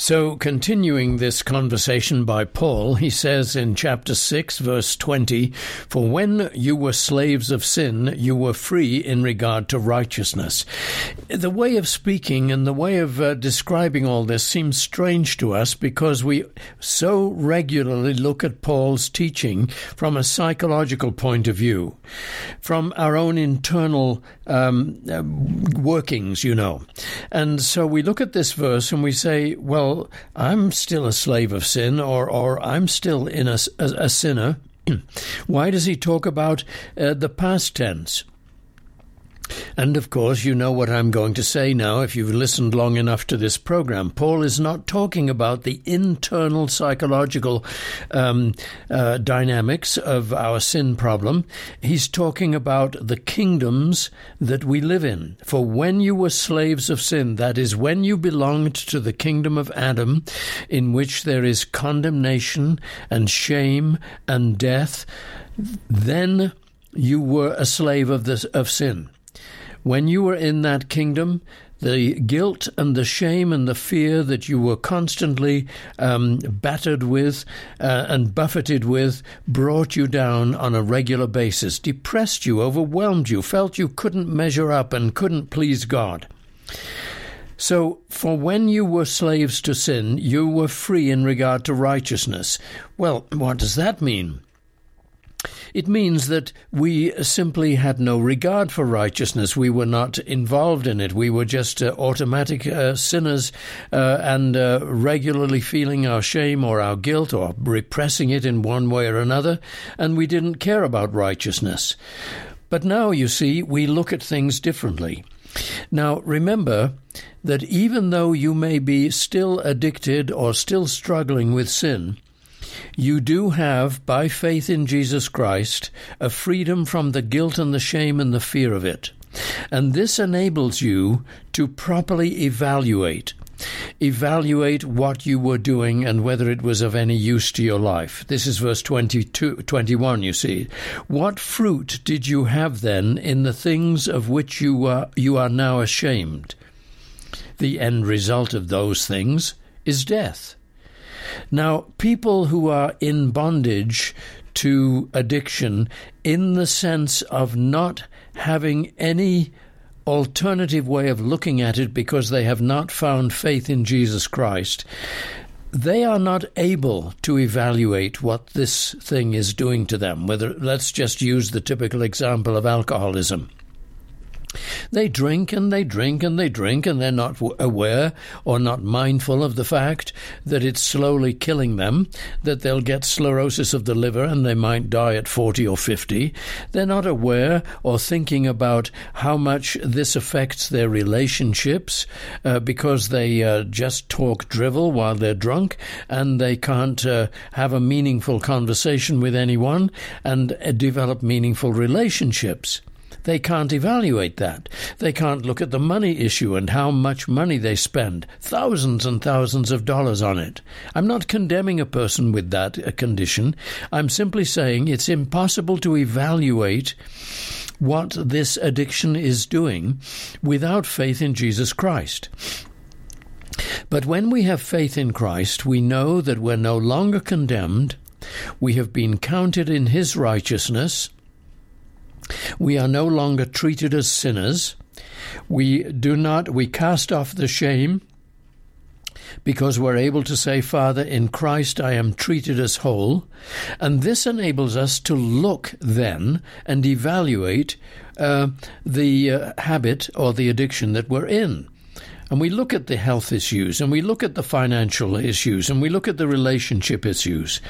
So, continuing this conversation by Paul, he says in chapter 6, verse 20, For when you were slaves of sin, you were free in regard to righteousness. The way of speaking and the way of uh, describing all this seems strange to us because we so regularly look at Paul's teaching from a psychological point of view, from our own internal um, uh, workings, you know. And so we look at this verse and we say, well, well, I'm still a slave of sin, or, or I'm still in a, a, a sinner. Why does he talk about uh, the past tense? And of course, you know what I'm going to say now if you've listened long enough to this program. Paul is not talking about the internal psychological um, uh, dynamics of our sin problem. He's talking about the kingdoms that we live in. For when you were slaves of sin, that is, when you belonged to the kingdom of Adam, in which there is condemnation and shame and death, then you were a slave of, this, of sin. When you were in that kingdom, the guilt and the shame and the fear that you were constantly um, battered with uh, and buffeted with brought you down on a regular basis, depressed you, overwhelmed you, felt you couldn't measure up and couldn't please God. So, for when you were slaves to sin, you were free in regard to righteousness. Well, what does that mean? It means that we simply had no regard for righteousness. We were not involved in it. We were just uh, automatic uh, sinners uh, and uh, regularly feeling our shame or our guilt or repressing it in one way or another, and we didn't care about righteousness. But now, you see, we look at things differently. Now, remember that even though you may be still addicted or still struggling with sin, you do have, by faith in Jesus Christ, a freedom from the guilt and the shame and the fear of it. And this enables you to properly evaluate. Evaluate what you were doing and whether it was of any use to your life. This is verse 22, 21, you see. What fruit did you have then in the things of which you are, you are now ashamed? The end result of those things is death. Now, people who are in bondage to addiction in the sense of not having any alternative way of looking at it because they have not found faith in Jesus Christ, they are not able to evaluate what this thing is doing to them. Whether let's just use the typical example of alcoholism. They drink and they drink and they drink, and they're not aware or not mindful of the fact that it's slowly killing them, that they'll get sclerosis of the liver and they might die at 40 or 50. They're not aware or thinking about how much this affects their relationships uh, because they uh, just talk drivel while they're drunk and they can't uh, have a meaningful conversation with anyone and uh, develop meaningful relationships. They can't evaluate that. They can't look at the money issue and how much money they spend, thousands and thousands of dollars on it. I'm not condemning a person with that uh, condition. I'm simply saying it's impossible to evaluate what this addiction is doing without faith in Jesus Christ. But when we have faith in Christ, we know that we're no longer condemned. We have been counted in His righteousness. We are no longer treated as sinners. We do not, we cast off the shame because we're able to say, Father, in Christ I am treated as whole. And this enables us to look then and evaluate uh, the uh, habit or the addiction that we're in. And we look at the health issues and we look at the financial issues and we look at the relationship issues.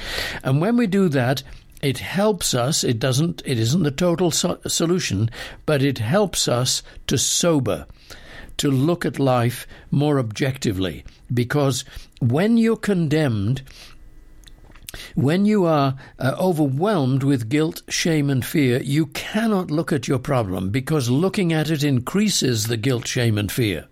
And when we do that, it helps us it doesn't it isn't the total so- solution but it helps us to sober to look at life more objectively because when you're condemned when you are uh, overwhelmed with guilt, shame, and fear, you cannot look at your problem because looking at it increases the guilt, shame, and fear.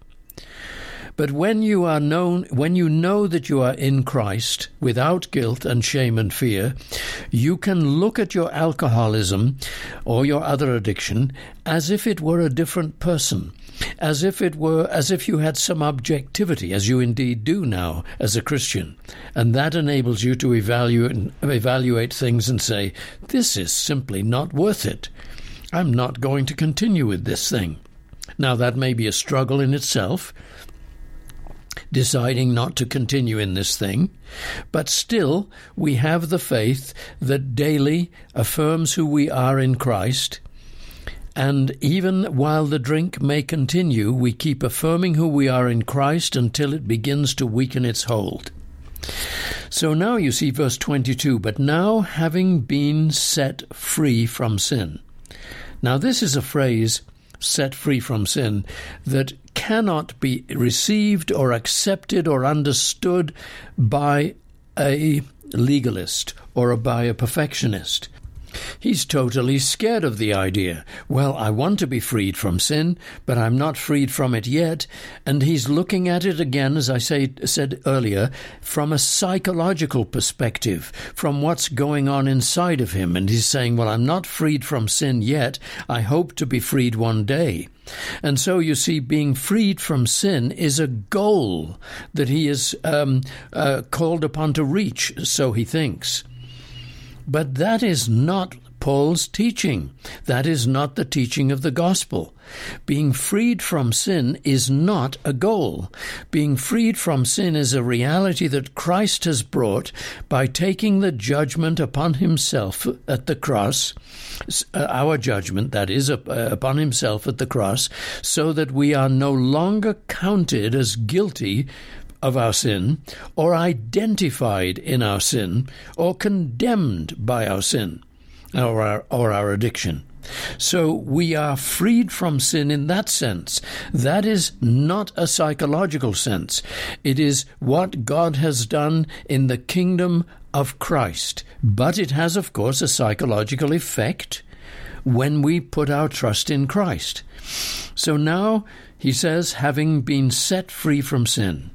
But when you are known, when you know that you are in Christ without guilt and shame and fear, you can look at your alcoholism or your other addiction as if it were a different person. as if it were as if you had some objectivity, as you indeed do now as a Christian, and that enables you to evaluate evaluate things and say, "This is simply not worth it. I'm not going to continue with this thing." Now that may be a struggle in itself, deciding not to continue in this thing, but still we have the faith that daily affirms who we are in Christ. And even while the drink may continue, we keep affirming who we are in Christ until it begins to weaken its hold. So now you see verse 22 But now having been set free from sin. Now, this is a phrase set free from sin that cannot be received or accepted or understood by a legalist or by a perfectionist. He's totally scared of the idea. Well, I want to be freed from sin, but I'm not freed from it yet. And he's looking at it again, as I say, said earlier, from a psychological perspective, from what's going on inside of him. And he's saying, Well, I'm not freed from sin yet. I hope to be freed one day. And so you see, being freed from sin is a goal that he is um, uh, called upon to reach, so he thinks. But that is not Paul's teaching. That is not the teaching of the gospel. Being freed from sin is not a goal. Being freed from sin is a reality that Christ has brought by taking the judgment upon himself at the cross, uh, our judgment, that is, uh, upon himself at the cross, so that we are no longer counted as guilty of our sin, or identified in our sin, or condemned by our sin, or our, or our addiction. So we are freed from sin in that sense. That is not a psychological sense. It is what God has done in the kingdom of Christ. But it has, of course, a psychological effect when we put our trust in Christ. So now he says, having been set free from sin.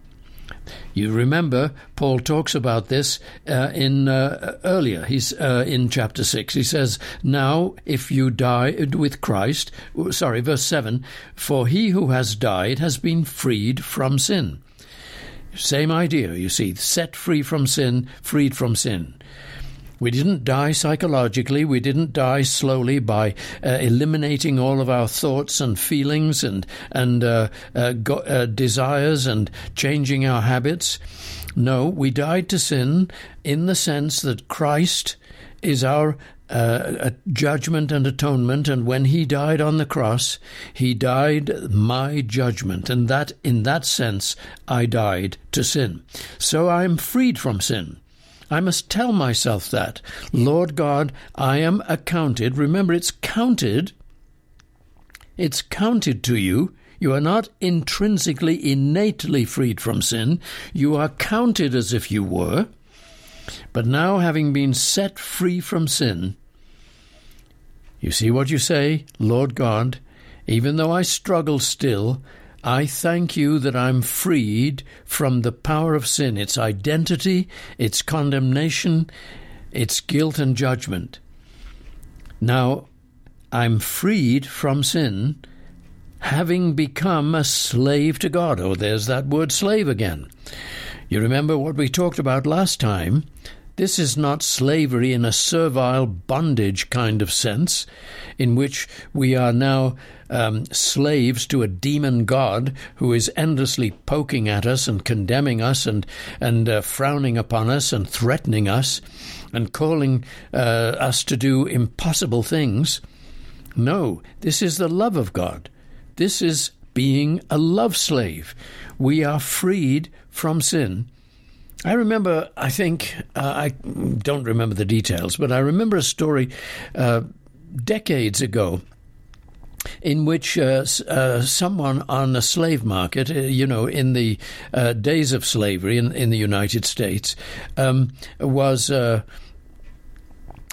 You remember Paul talks about this uh, in uh, earlier. He's uh, in chapter six. He says, "Now, if you died with Christ, sorry, verse seven, for he who has died has been freed from sin." Same idea, you see, set free from sin, freed from sin. We didn't die psychologically. We didn't die slowly by uh, eliminating all of our thoughts and feelings and and uh, uh, go, uh, desires and changing our habits. No, we died to sin in the sense that Christ is our uh, judgment and atonement, and when he died on the cross, he died my judgment, and that in that sense I died to sin. So I am freed from sin. I must tell myself that. Lord God, I am accounted. Remember, it's counted. It's counted to you. You are not intrinsically, innately freed from sin. You are counted as if you were. But now, having been set free from sin, you see what you say, Lord God, even though I struggle still, I thank you that I'm freed from the power of sin, its identity, its condemnation, its guilt and judgment. Now, I'm freed from sin, having become a slave to God. Oh, there's that word slave again. You remember what we talked about last time this is not slavery in a servile bondage kind of sense, in which we are now um, slaves to a demon god who is endlessly poking at us and condemning us and and uh, frowning upon us and threatening us and calling uh, us to do impossible things. No, this is the love of God. This is being a love slave. We are freed from sin I remember, I think, uh, I don't remember the details, but I remember a story uh, decades ago in which uh, uh, someone on a slave market, uh, you know, in the uh, days of slavery in, in the United States, um, was uh,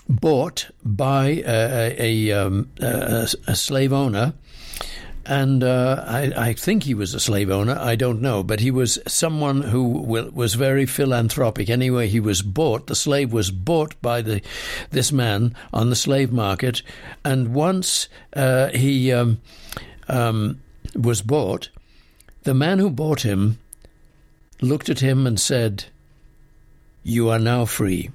bought by a, a, um, a, a slave owner and uh, I, I, think he was a slave owner. I don't know, but he was someone who was very philanthropic. Anyway, he was bought. The slave was bought by the this man on the slave market, and once uh, he um, um, was bought, the man who bought him looked at him and said, You are now free.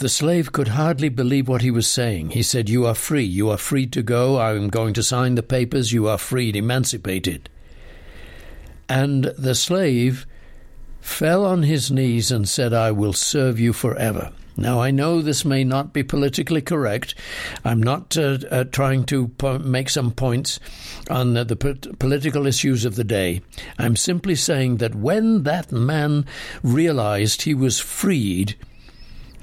The slave could hardly believe what he was saying. He said, You are free. You are free to go. I am going to sign the papers. You are freed, emancipated. And the slave fell on his knees and said, I will serve you forever. Now, I know this may not be politically correct. I'm not uh, uh, trying to po- make some points on the po- political issues of the day. I'm simply saying that when that man realized he was freed,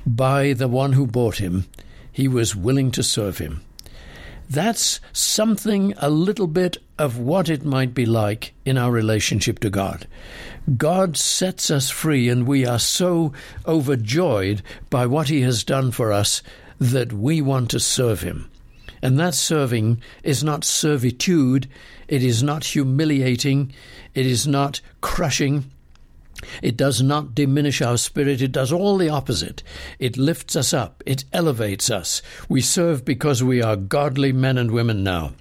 by the one who bought him, he was willing to serve him. That's something a little bit of what it might be like in our relationship to God. God sets us free, and we are so overjoyed by what He has done for us that we want to serve Him. And that serving is not servitude, it is not humiliating, it is not crushing, it does not diminish our spirit, it does all the opposite. It lifts us up, it elevates us. We serve because we are godly men and women now.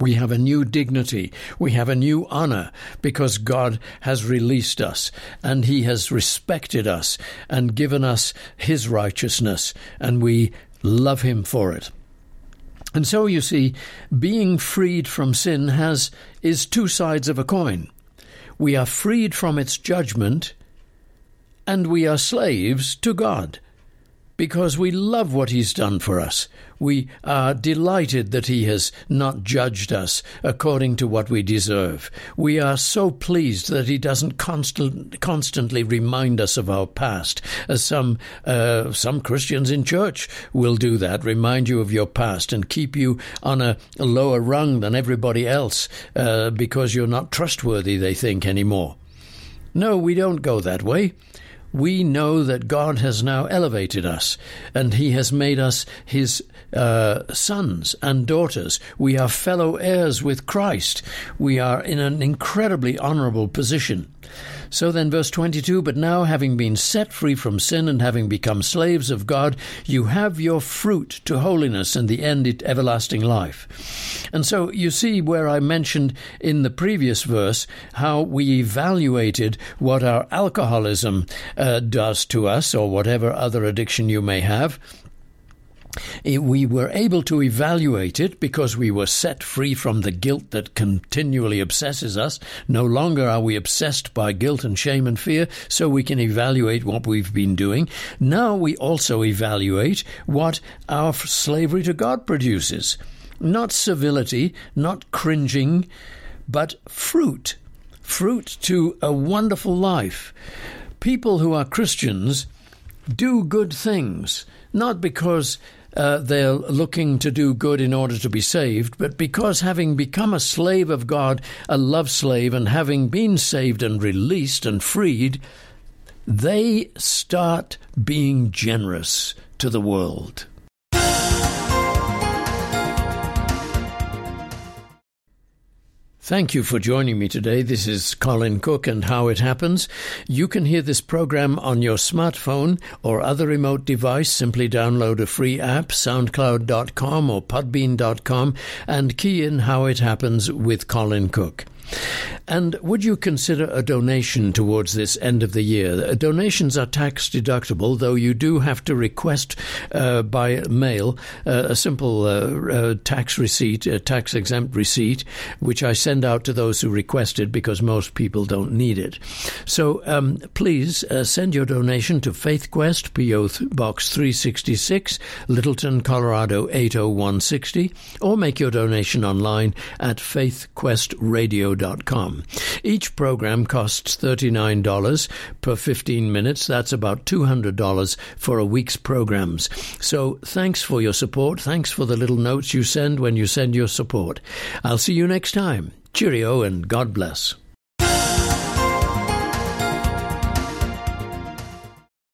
We have a new dignity. We have a new honor because God has released us and He has respected us and given us His righteousness, and we love Him for it. And so you see, being freed from sin has is two sides of a coin we are freed from its judgment, and we are slaves to God because we love what He's done for us. We are delighted that He has not judged us according to what we deserve. We are so pleased that He doesn't constant, constantly remind us of our past, as some uh, some Christians in church will do that, remind you of your past and keep you on a, a lower rung than everybody else uh, because you're not trustworthy. They think anymore. No, we don't go that way we know that God has now elevated us and He has made us His uh, sons and daughters. We are fellow heirs with Christ. We are in an incredibly honorable position. So then, verse 22 But now, having been set free from sin and having become slaves of God, you have your fruit to holiness and the end it everlasting life. And so you see where I mentioned in the previous verse how we evaluated what our alcoholism uh, does to us or whatever other addiction you may have we were able to evaluate it because we were set free from the guilt that continually obsesses us. No longer are we obsessed by guilt and shame and fear, so we can evaluate what we've been doing. Now we also evaluate what our slavery to God produces. Not civility, not cringing, but fruit. Fruit to a wonderful life. People who are Christians do good things, not because uh, they're looking to do good in order to be saved, but because having become a slave of God, a love slave, and having been saved and released and freed, they start being generous to the world. Thank you for joining me today. This is Colin Cook and How It Happens. You can hear this program on your smartphone or other remote device. Simply download a free app, soundcloud.com or podbean.com, and key in How It Happens with Colin Cook. And would you consider a donation towards this end of the year? Donations are tax deductible, though you do have to request uh, by mail uh, a simple uh, uh tax receipt, a tax exempt receipt, which I send out to those who request it because most people don't need it. So um, please uh, send your donation to Faith Quest, P.O. Box 366, Littleton, Colorado 80160, or make your donation online at faithquestradio.com. Each program costs $39 per 15 minutes. That's about $200 for a week's programs. So thanks for your support. Thanks for the little notes you send when you send your support. I'll see you next time. Cheerio and God bless.